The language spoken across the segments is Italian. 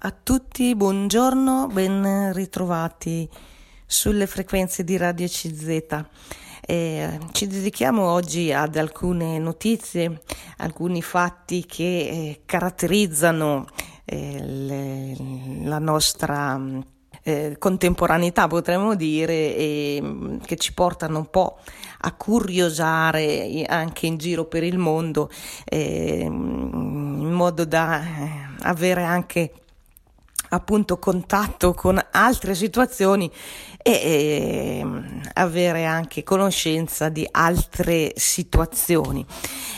a tutti, buongiorno, ben ritrovati sulle frequenze di Radio CZ. Eh, ci dedichiamo oggi ad alcune notizie, alcuni fatti che eh, caratterizzano eh, le, la nostra eh, contemporaneità, potremmo dire, e mm, che ci portano un po' a curiosare anche in giro per il mondo, eh, in modo da eh, avere anche appunto contatto con altre situazioni e, e avere anche conoscenza di altre situazioni.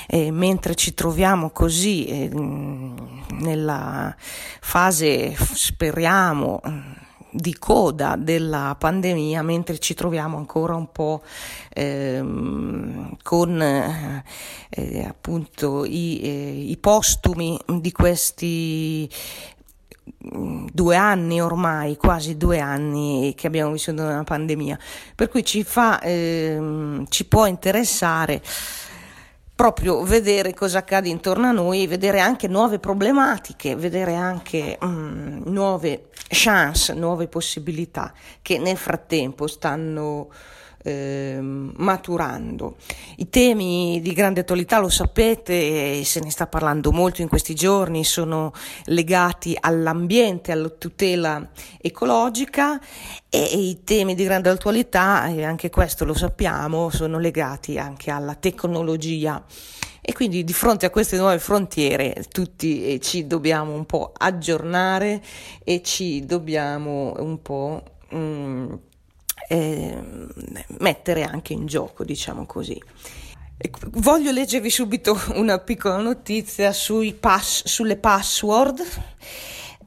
E mentre ci troviamo così eh, nella fase, speriamo, di coda della pandemia, mentre ci troviamo ancora un po' ehm, con eh, appunto i, eh, i postumi di questi due anni ormai, quasi due anni che abbiamo vissuto una pandemia, per cui ci fa, ehm, ci può interessare proprio vedere cosa accade intorno a noi, vedere anche nuove problematiche, vedere anche mm, nuove chance, nuove possibilità che nel frattempo stanno eh, maturando. I temi di grande attualità, lo sapete, se ne sta parlando molto in questi giorni, sono legati all'ambiente, alla tutela ecologica e, e i temi di grande attualità, e anche questo lo sappiamo, sono legati anche alla tecnologia. E quindi di fronte a queste nuove frontiere tutti eh, ci dobbiamo un po' aggiornare e ci dobbiamo un po' mm, eh, mettere anche in gioco, diciamo così. Voglio leggervi subito una piccola notizia pass, sulle password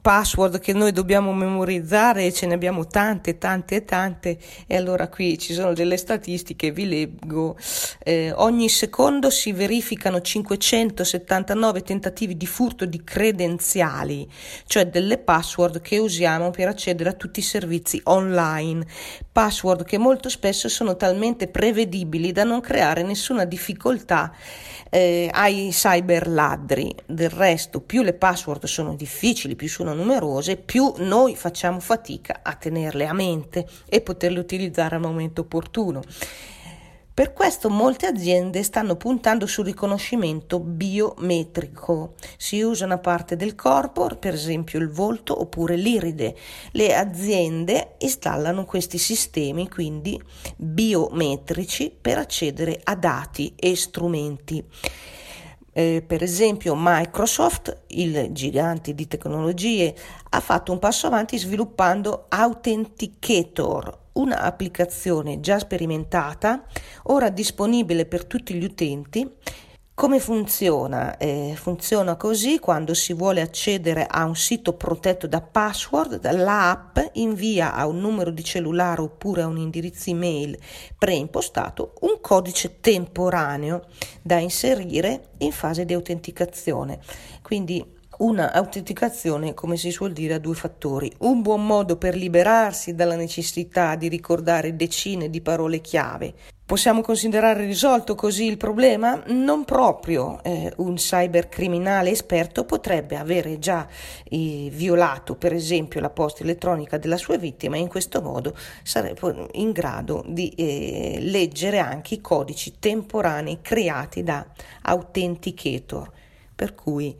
password che noi dobbiamo memorizzare e ce ne abbiamo tante, tante, tante e allora qui ci sono delle statistiche, vi leggo. Eh, ogni secondo si verificano 579 tentativi di furto di credenziali, cioè delle password che usiamo per accedere a tutti i servizi online, password che molto spesso sono talmente prevedibili da non creare nessuna difficoltà eh, ai cyber ladri. Del resto, più le password sono difficili, più sono numerose, più noi facciamo fatica a tenerle a mente e poterle utilizzare al momento opportuno. Per questo molte aziende stanno puntando sul riconoscimento biometrico. Si usa una parte del corpo, per esempio il volto oppure l'iride. Le aziende installano questi sistemi quindi biometrici per accedere a dati e strumenti. Eh, per esempio Microsoft, il gigante di tecnologie, ha fatto un passo avanti sviluppando Authenticator, un'applicazione già sperimentata, ora disponibile per tutti gli utenti come funziona? Eh, funziona così quando si vuole accedere a un sito protetto da password, l'app invia a un numero di cellulare oppure a un indirizzo email preimpostato un codice temporaneo da inserire in fase di autenticazione. Quindi una autenticazione, come si suol dire, a due fattori. Un buon modo per liberarsi dalla necessità di ricordare decine di parole chiave. Possiamo considerare risolto così il problema? Non proprio. Eh, un cybercriminale esperto potrebbe avere già eh, violato, per esempio, la posta elettronica della sua vittima e in questo modo sarebbe in grado di eh, leggere anche i codici temporanei creati da Authenticator. Per cui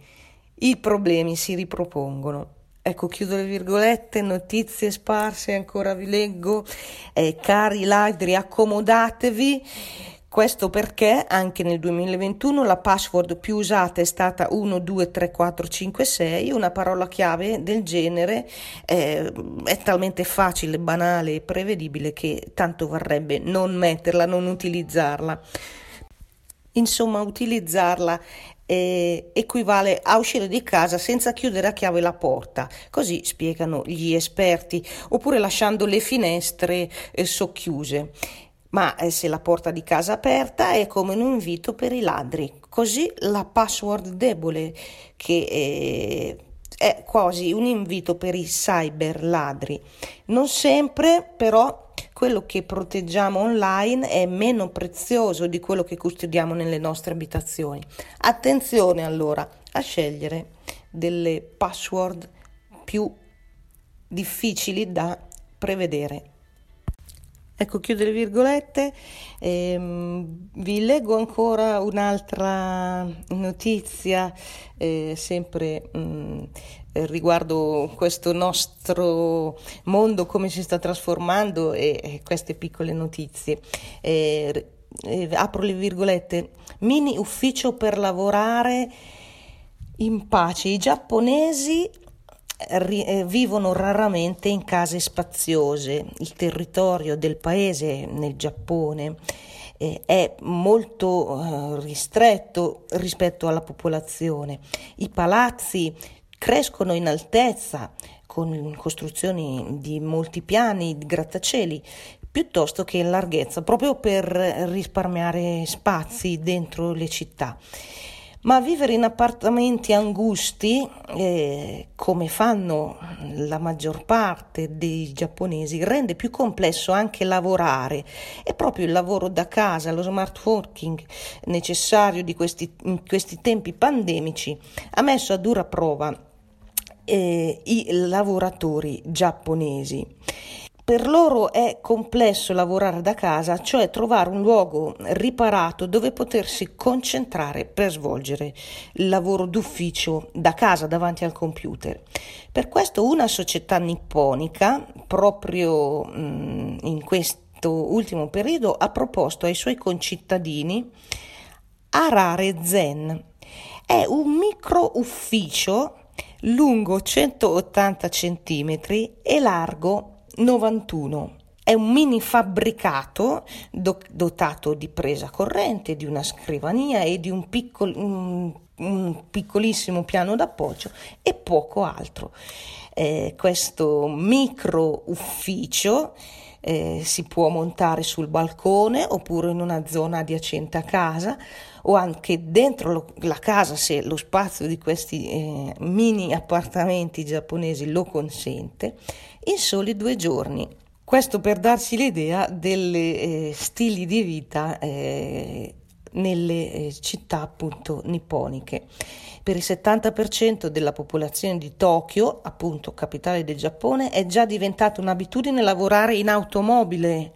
i problemi si ripropongono. Ecco, chiudo le virgolette, notizie sparse, ancora vi leggo. Eh, cari ladri, accomodatevi. Questo perché anche nel 2021 la password più usata è stata 123456, una parola chiave del genere eh, è talmente facile, banale e prevedibile che tanto varrebbe non metterla, non utilizzarla. Insomma, utilizzarla eh, equivale a uscire di casa senza chiudere a chiave la porta, così spiegano gli esperti, oppure lasciando le finestre eh, socchiuse. Ma eh, se la porta di casa aperta è come un invito per i ladri, così la password debole che eh, è quasi un invito per i cyber ladri. Non sempre però quello che proteggiamo online è meno prezioso di quello che custodiamo nelle nostre abitazioni. Attenzione allora a scegliere delle password più difficili da prevedere. Ecco, chiudo le virgolette, ehm, vi leggo ancora un'altra notizia, eh, sempre mh, mm, riguardo questo nostro mondo, come si sta trasformando e, e queste piccole notizie. Eh, eh, apro le virgolette, mini ufficio per lavorare in pace. I giapponesi eh, vivono raramente in case spaziose. Il territorio del paese nel Giappone eh, è molto eh, ristretto rispetto alla popolazione. I palazzi crescono in altezza con costruzioni di molti piani, di grattacieli, piuttosto che in larghezza, proprio per risparmiare spazi dentro le città. Ma vivere in appartamenti angusti, eh, come fanno la maggior parte dei giapponesi, rende più complesso anche lavorare. E proprio il lavoro da casa, lo smart working necessario questi, in questi tempi pandemici, ha messo a dura prova eh, i lavoratori giapponesi. Per loro è complesso lavorare da casa, cioè trovare un luogo riparato dove potersi concentrare per svolgere il lavoro d'ufficio da casa davanti al computer. Per questo una società nipponica, proprio mm, in questo ultimo periodo, ha proposto ai suoi concittadini Arare Zen. È un micro ufficio lungo 180 cm e largo 91. È un mini fabbricato do- dotato di presa corrente, di una scrivania e di un, piccol- un, piccolissimo piano d'appoggio e poco altro. Eh, questo micro ufficio eh, si può montare sul balcone oppure in una zona adiacente a casa o anche dentro lo, la casa se lo spazio di questi eh, mini appartamenti giapponesi lo consente in soli due giorni. Questo per darci l'idea dei eh, stili di vita eh, nelle eh, città appunto nipponiche. Per il 70% della popolazione di Tokyo, appunto capitale del Giappone, è già diventata un'abitudine lavorare in automobile.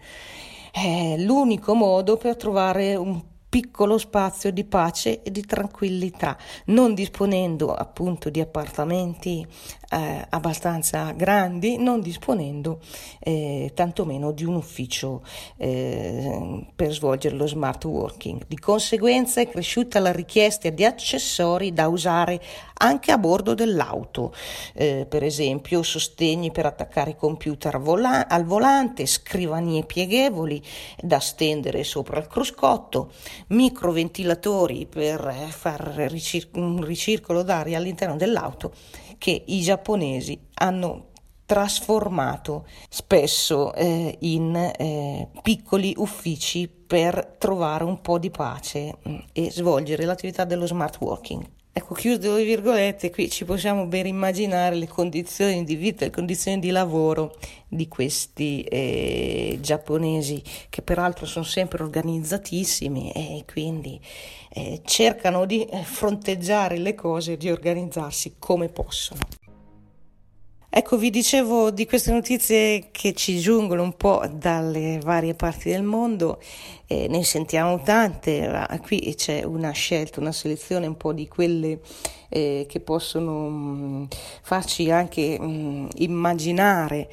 È l'unico modo per trovare un piccolo spazio di pace e di tranquillità, non disponendo appunto di appartamenti eh, abbastanza grandi, non disponendo eh, tantomeno di un ufficio eh, per svolgere lo smart working. Di conseguenza è cresciuta la richiesta di accessori da usare anche a bordo dell'auto, eh, per esempio sostegni per attaccare computer vola- al volante, scrivanie pieghevoli da stendere sopra il cruscotto, microventilatori per eh, fare ricir- un ricircolo d'aria all'interno dell'auto che i giapponesi hanno trasformato spesso eh, in eh, piccoli uffici per trovare un po' di pace mm, e svolgere l'attività dello smart working. Ecco, chiudo le virgolette, qui ci possiamo ben immaginare le condizioni di vita, le condizioni di lavoro di questi eh, giapponesi, che peraltro sono sempre organizzatissimi e quindi eh, cercano di eh, fronteggiare le cose e di organizzarsi come possono. Ecco, vi dicevo di queste notizie che ci giungono un po' dalle varie parti del mondo, eh, ne sentiamo tante, qui c'è una scelta, una selezione un po' di quelle eh, che possono mh, mm, farci anche mh, mm, immaginare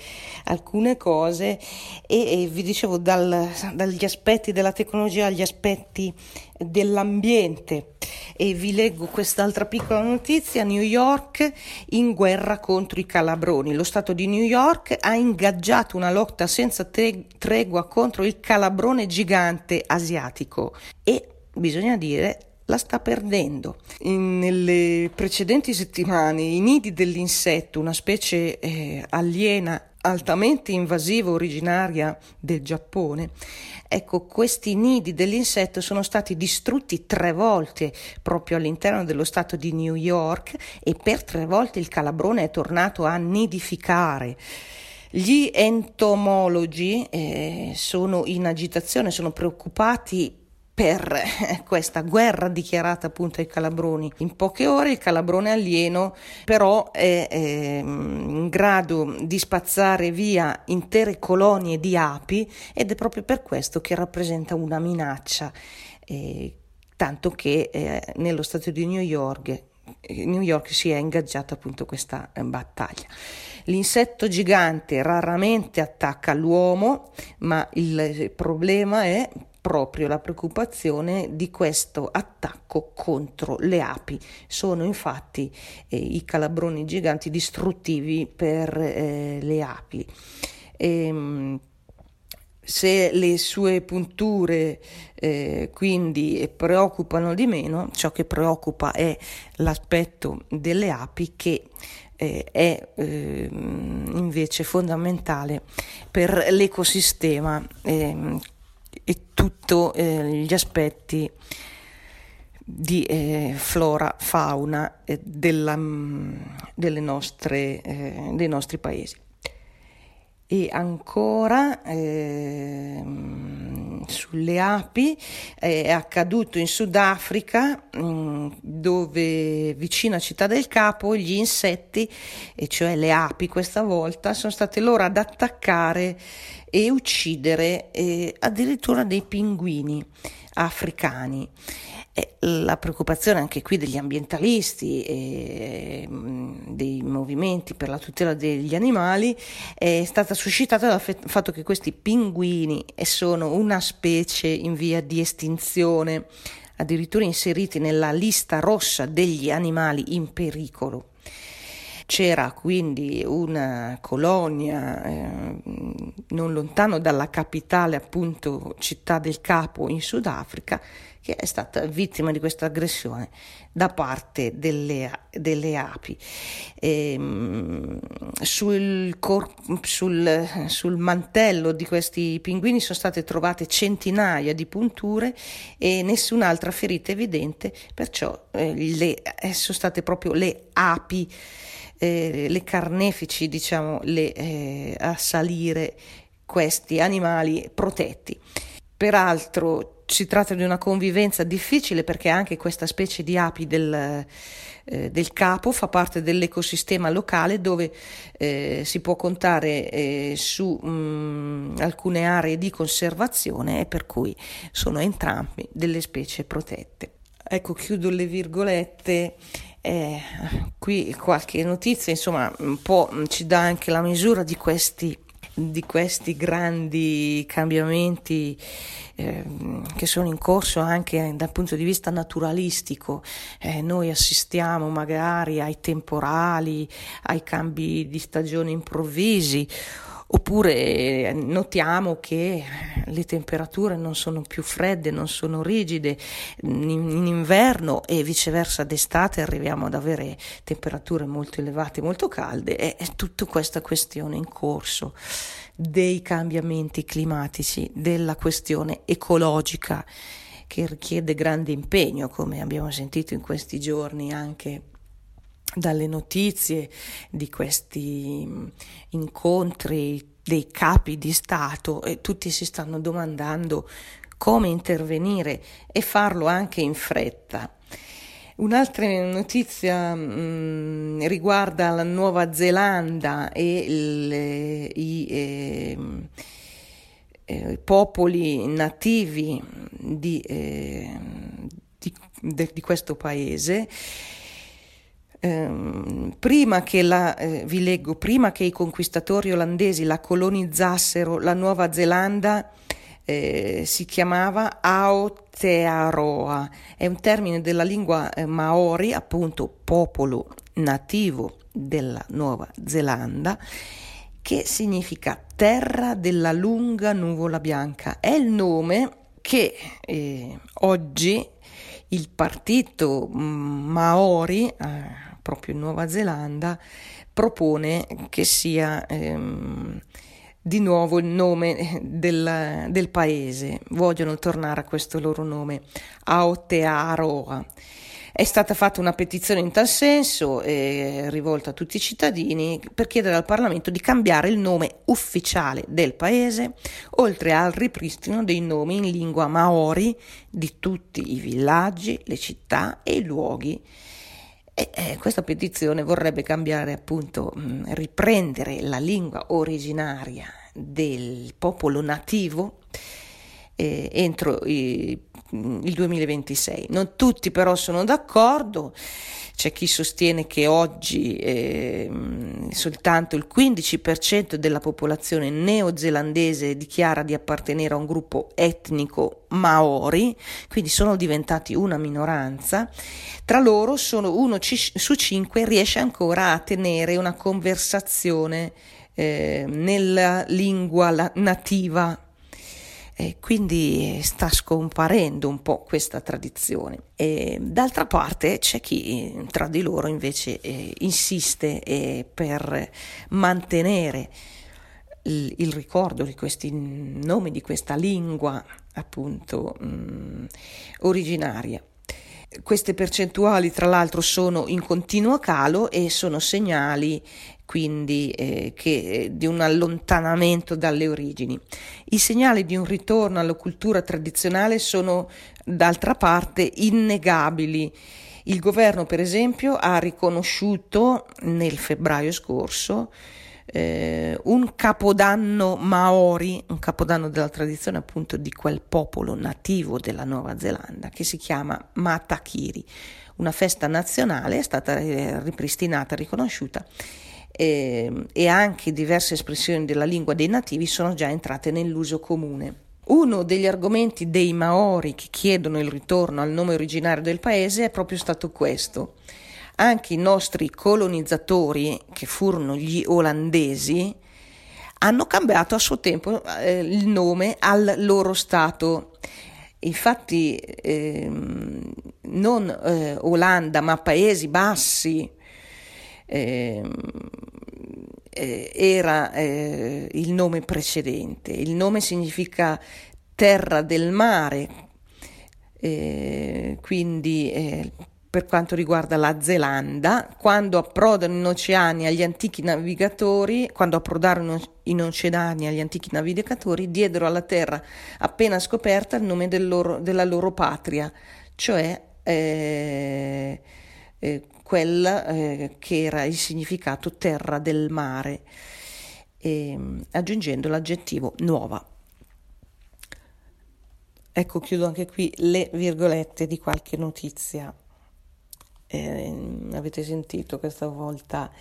alcune cose. E, e vi dicevo dal, dagli aspetti della tecnologia agli aspetti dell'ambiente. E vi leggo quest'altra piccola notizia. New York in guerra contro i calabroni. Lo stato di New York ha ingaggiato una lotta senza tregua contro il calabrone gigante asiatico. E bisogna dire la sta perdendo. In, nelle precedenti settimane i nidi dell'insetto, una specie eh, aliena altamente invasiva originaria del Giappone, ecco, questi nidi dell'insetto sono stati distrutti tre volte proprio all'interno dello stato di New York e per tre volte il calabrone è tornato a nidificare. Gli entomologi eh, sono in agitazione, sono preoccupati per questa guerra dichiarata appunto ai calabroni. In poche ore il calabrone alieno però è, è in grado di spazzare via intere colonie di api ed è proprio per questo che rappresenta una minaccia, eh, tanto che eh, nello Stato di New York New York si è ingaggiata appunto questa eh, battaglia. L'insetto gigante raramente attacca l'uomo, ma il problema è proprio la preoccupazione di questo attacco contro le api. Sono infatti eh, i calabroni giganti distruttivi per eh, le api. E, ehm, se le sue punture eh, quindi preoccupano di meno, ciò che preoccupa è l'aspetto delle api che eh, è eh, invece fondamentale per l'ecosistema ehm, e tutti eh, gli aspetti di eh, flora, fauna eh, della, mm, nostre, eh, dei nostri paesi. E ancora ehm, sulle api è accaduto in Sudafrica mm, dove vicino a Città del Capo gli insetti, e cioè le api questa volta, sono state loro ad attaccare e uccidere eh, addirittura dei pinguini africani. La preoccupazione anche qui degli ambientalisti e dei movimenti per la tutela degli animali è stata suscitata dal fatto che questi pinguini sono una specie in via di estinzione, addirittura inseriti nella lista rossa degli animali in pericolo. C'era quindi una colonia eh, non lontano dalla capitale, appunto città del Capo in Sudafrica, che è stata vittima di questa aggressione da parte delle, delle api. E, ehm, sul, cor- sul, sul, mantello di questi pinguini sono state trovate centinaia di punture e nessun'altra ferita evidente, perciò eh, le, eh, sono state proprio le api eh, le carnefici, diciamo, le, eh, a salire questi animali protetti. Peraltro si tratta di una convivenza difficile perché anche questa specie di api del, eh, del capo fa parte dell'ecosistema locale dove eh, si può contare eh, su mh, mm, alcune aree di conservazione e per cui sono entrambi delle specie protette. Ecco, chiudo le virgolette eh, qui qualche notizia, insomma, un po' ci dà anche la misura di questi, di questi grandi cambiamenti eh, che sono in corso anche dal punto di vista naturalistico. Eh, noi assistiamo magari ai temporali, ai cambi di stagione improvvisi Oppure eh, notiamo che le temperature non sono più fredde, non sono rigide in, in inverno e viceversa d'estate arriviamo ad avere temperature molto elevate, molto calde. È tutta questa questione in corso dei cambiamenti climatici, della questione ecologica che richiede grande impegno, come abbiamo sentito in questi giorni anche dalle notizie di questi mm, incontri dei capi di Stato e tutti si stanno domandando come intervenire e farlo anche in fretta. Un'altra notizia mh, mm, riguarda la Nuova Zelanda e il, i eh, eh, popoli nativi di, eh, di, de, di questo paese Ehm, prima che la, eh, vi leggo, prima che i conquistatori olandesi la colonizzassero, la Nuova Zelanda eh, si chiamava Aotearoa, è un termine della lingua eh, maori, appunto popolo nativo della Nuova Zelanda, che significa terra della lunga nuvola bianca. È il nome che eh, oggi il partito mm, Maori, eh, proprio in Nuova Zelanda, propone che sia ehm, di nuovo il nome del, del, paese. Vogliono tornare a questo loro nome, Aotearoa. È stata fatta una petizione in tal senso, eh, rivolta a tutti i cittadini, per chiedere al Parlamento di cambiare il nome ufficiale del paese, oltre al ripristino dei nomi in lingua maori di tutti i villaggi, le città e i luoghi. E, eh, questa petizione vorrebbe cambiare, appunto, mh, mm, riprendere la lingua originaria del popolo nativo eh, entro i il 2026. Non tutti però sono d'accordo, c'è chi sostiene che oggi eh, soltanto il 15% della popolazione neozelandese dichiara di appartenere a un gruppo etnico maori, quindi sono diventati una minoranza. Tra loro solo uno su cinque riesce ancora a tenere una conversazione eh, nella lingua nativa e quindi sta scomparendo un po' questa tradizione. E d'altra parte c'è chi tra di loro invece eh, insiste eh, per mantenere il, il, ricordo di questi nomi, di questa lingua appunto mh, mm, originaria. Queste percentuali, tra l'altro, sono in continuo calo e sono segnali quindi eh, che, eh, di un allontanamento dalle origini. I segnali di un ritorno alla cultura tradizionale sono d'altra parte innegabili. Il governo, per esempio, ha riconosciuto nel febbraio scorso eh, un capodanno maori, un capodanno della tradizione appunto di quel popolo nativo della Nuova Zelanda che si chiama Matakiri. Una festa nazionale è stata eh, ripristinata, riconosciuta eh, e anche diverse espressioni della lingua dei nativi sono già entrate nell'uso comune. Uno degli argomenti dei Maori che chiedono il ritorno al nome originario del paese è proprio stato questo. Anche i nostri colonizzatori, che furono gli olandesi, hanno cambiato a suo tempo eh, il nome al loro Stato. Infatti eh, non eh, Olanda ma Paesi Bassi eh, era eh, il nome precedente. Il nome significa terra del mare, eh, quindi eh, per quanto riguarda la Zelanda, quando approdano in oceani agli antichi navigatori, quando approdarono in oceani agli antichi navigatori, diedero alla terra appena scoperta il nome del loro, della loro patria, cioè eh, eh, quella eh, che era il significato terra del mare, eh, aggiungendo l'aggettivo nuova. Ecco, chiudo anche qui le virgolette di qualche notizia. Eh, avete sentito questa volta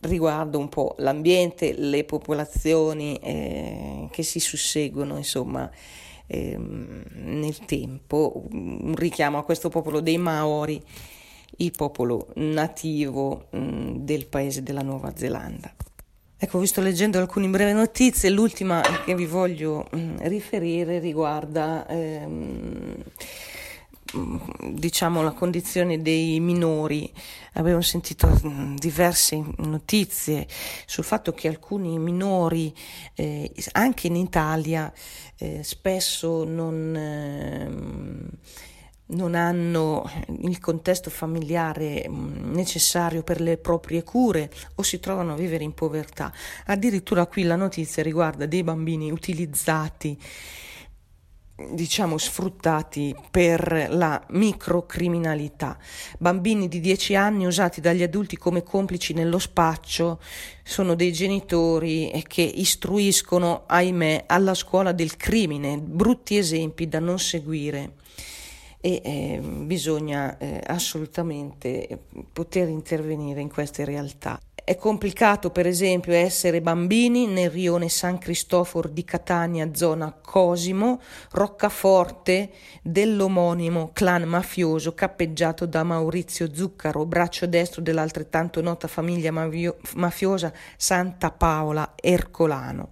riguardo un po' l'ambiente, le popolazioni eh, che si susseguono, insomma, ehm, nel tempo. Un richiamo a questo popolo dei Maori il popolo nativo mm, del paese della Nuova Zelanda. Ecco, vi sto leggendo alcune brevi notizie, l'ultima che vi voglio mm, riferire riguarda ehm, mm, diciamo la condizione dei minori. Abbiamo sentito diverse notizie sul fatto che alcuni minori eh, anche in Italia eh, spesso non eh, non hanno il contesto familiare mm, necessario per le proprie cure o si trovano a vivere in povertà. Addirittura qui la notizia riguarda dei bambini utilizzati diciamo sfruttati per la microcriminalità. Bambini di 10 anni usati dagli adulti come complici nello spaccio sono dei genitori che istruiscono, ahimè, alla scuola del crimine, brutti esempi da non seguire e eh, bisogna eh, assolutamente poter intervenire in queste realtà. È complicato, per esempio, essere bambini nel rione San Cristoforo di Catania, zona Cosimo, roccaforte dell'omonimo clan mafioso cappeggiato da Maurizio Zuccaro, braccio destro dell'altrettanto nota famiglia mafio- mafiosa Santa Paola Ercolano.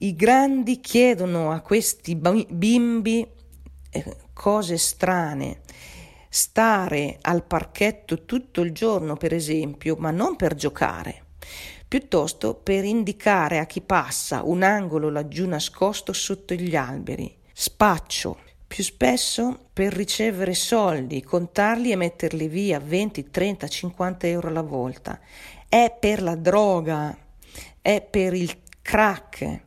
I grandi chiedono a questi bimbi eh, cose strane, stare al parchetto tutto il giorno, per esempio, ma non per giocare, piuttosto per indicare a chi passa un angolo laggiù nascosto sotto gli alberi. Spaccio, più spesso per ricevere soldi, contarli e metterli via 20, 30, 50 euro alla volta. È per la droga, è per il crack,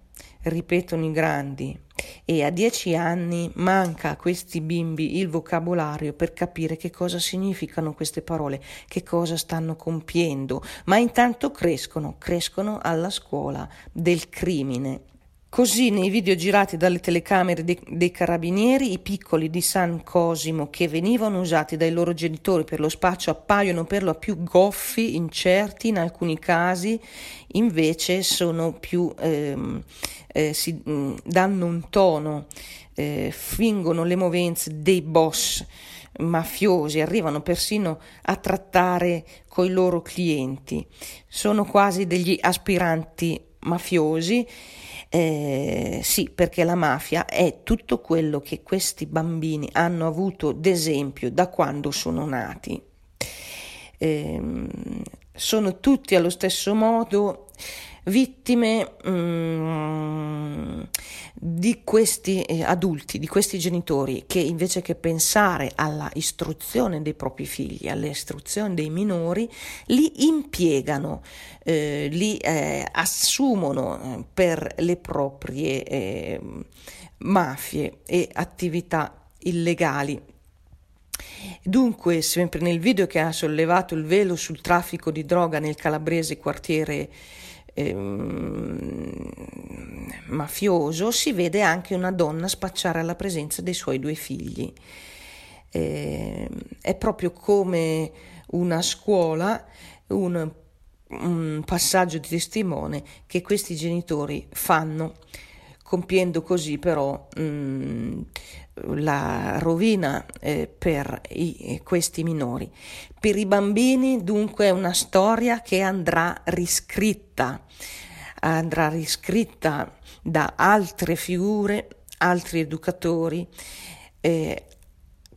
ripetono i grandi. E a dieci anni manca a questi bimbi il vocabolario per capire che cosa significano queste parole, che cosa stanno compiendo, ma intanto crescono, crescono alla scuola del crimine. Così nei video girati dalle telecamere dei, dei, carabinieri i piccoli di San Cosimo che venivano usati dai loro genitori per lo spaccio appaiono per lo più goffi, incerti, in alcuni casi invece sono più, ehm, eh, si mh, mm, danno un tono, eh, fingono le movenze dei boss mafiosi, arrivano persino a trattare coi loro clienti, sono quasi degli aspiranti mafiosi eh, sì, perché la mafia è tutto quello che questi bambini hanno avuto d'esempio da quando sono nati. Eh, sono tutti allo stesso modo vittime mm, di questi eh, adulti, di questi genitori che invece che pensare alla istruzione dei propri figli, all'istruzione dei minori, li impiegano, eh, li eh, assumono eh, per le proprie eh, mafie e attività illegali. Dunque, sempre nel video che ha sollevato il velo sul traffico di droga nel calabrese quartiere ehm, mafioso, si vede anche una donna spacciare alla presenza dei suoi due figli. Eh, è proprio come una scuola, un, un passaggio di testimone che questi genitori fanno compiendo così però mh, mm, la rovina eh, per i, questi minori. Per i bambini dunque è una storia che andrà riscritta, andrà riscritta da altre figure, altri educatori, eh,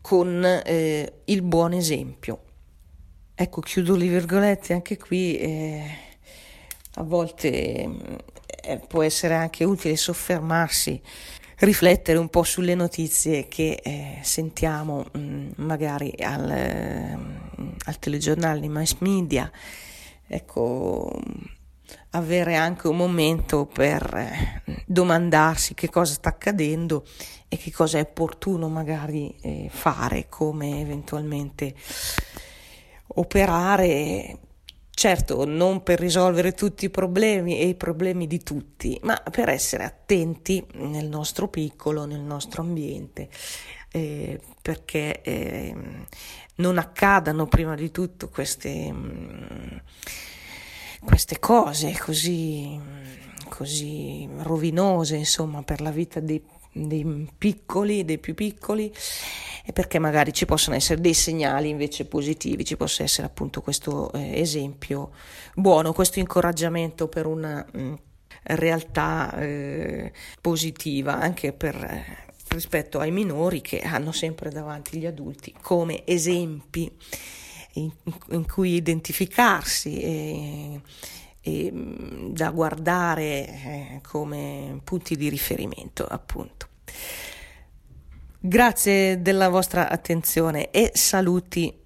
con eh, il buon esempio. Ecco, chiudo le virgolette anche qui. Eh, a volte eh, può essere anche utile soffermarsi riflettere un po' sulle notizie che eh, sentiamo mh, mm, magari al, eh, al telegiornale, nei mass media, ecco, avere anche un momento per eh, domandarsi che cosa sta accadendo e che cosa è opportuno magari eh, fare, come eventualmente operare Certo, non per risolvere tutti i problemi e i problemi di tutti, ma per essere attenti nel nostro piccolo, nel nostro ambiente, eh, perché eh, non accadano prima di tutto queste, mm, queste cose così, così rovinose, insomma, per la vita dei, dei piccoli, dei più piccoli e perché magari ci possono essere dei segnali invece positivi, ci possa essere appunto questo eh, esempio buono, questo incoraggiamento per una mh, mm, realtà eh, positiva anche per, eh, rispetto ai minori che hanno sempre davanti gli adulti come esempi in, in cui identificarsi e, e mm, da guardare eh, come punti di riferimento appunto. Grazie della vostra attenzione e saluti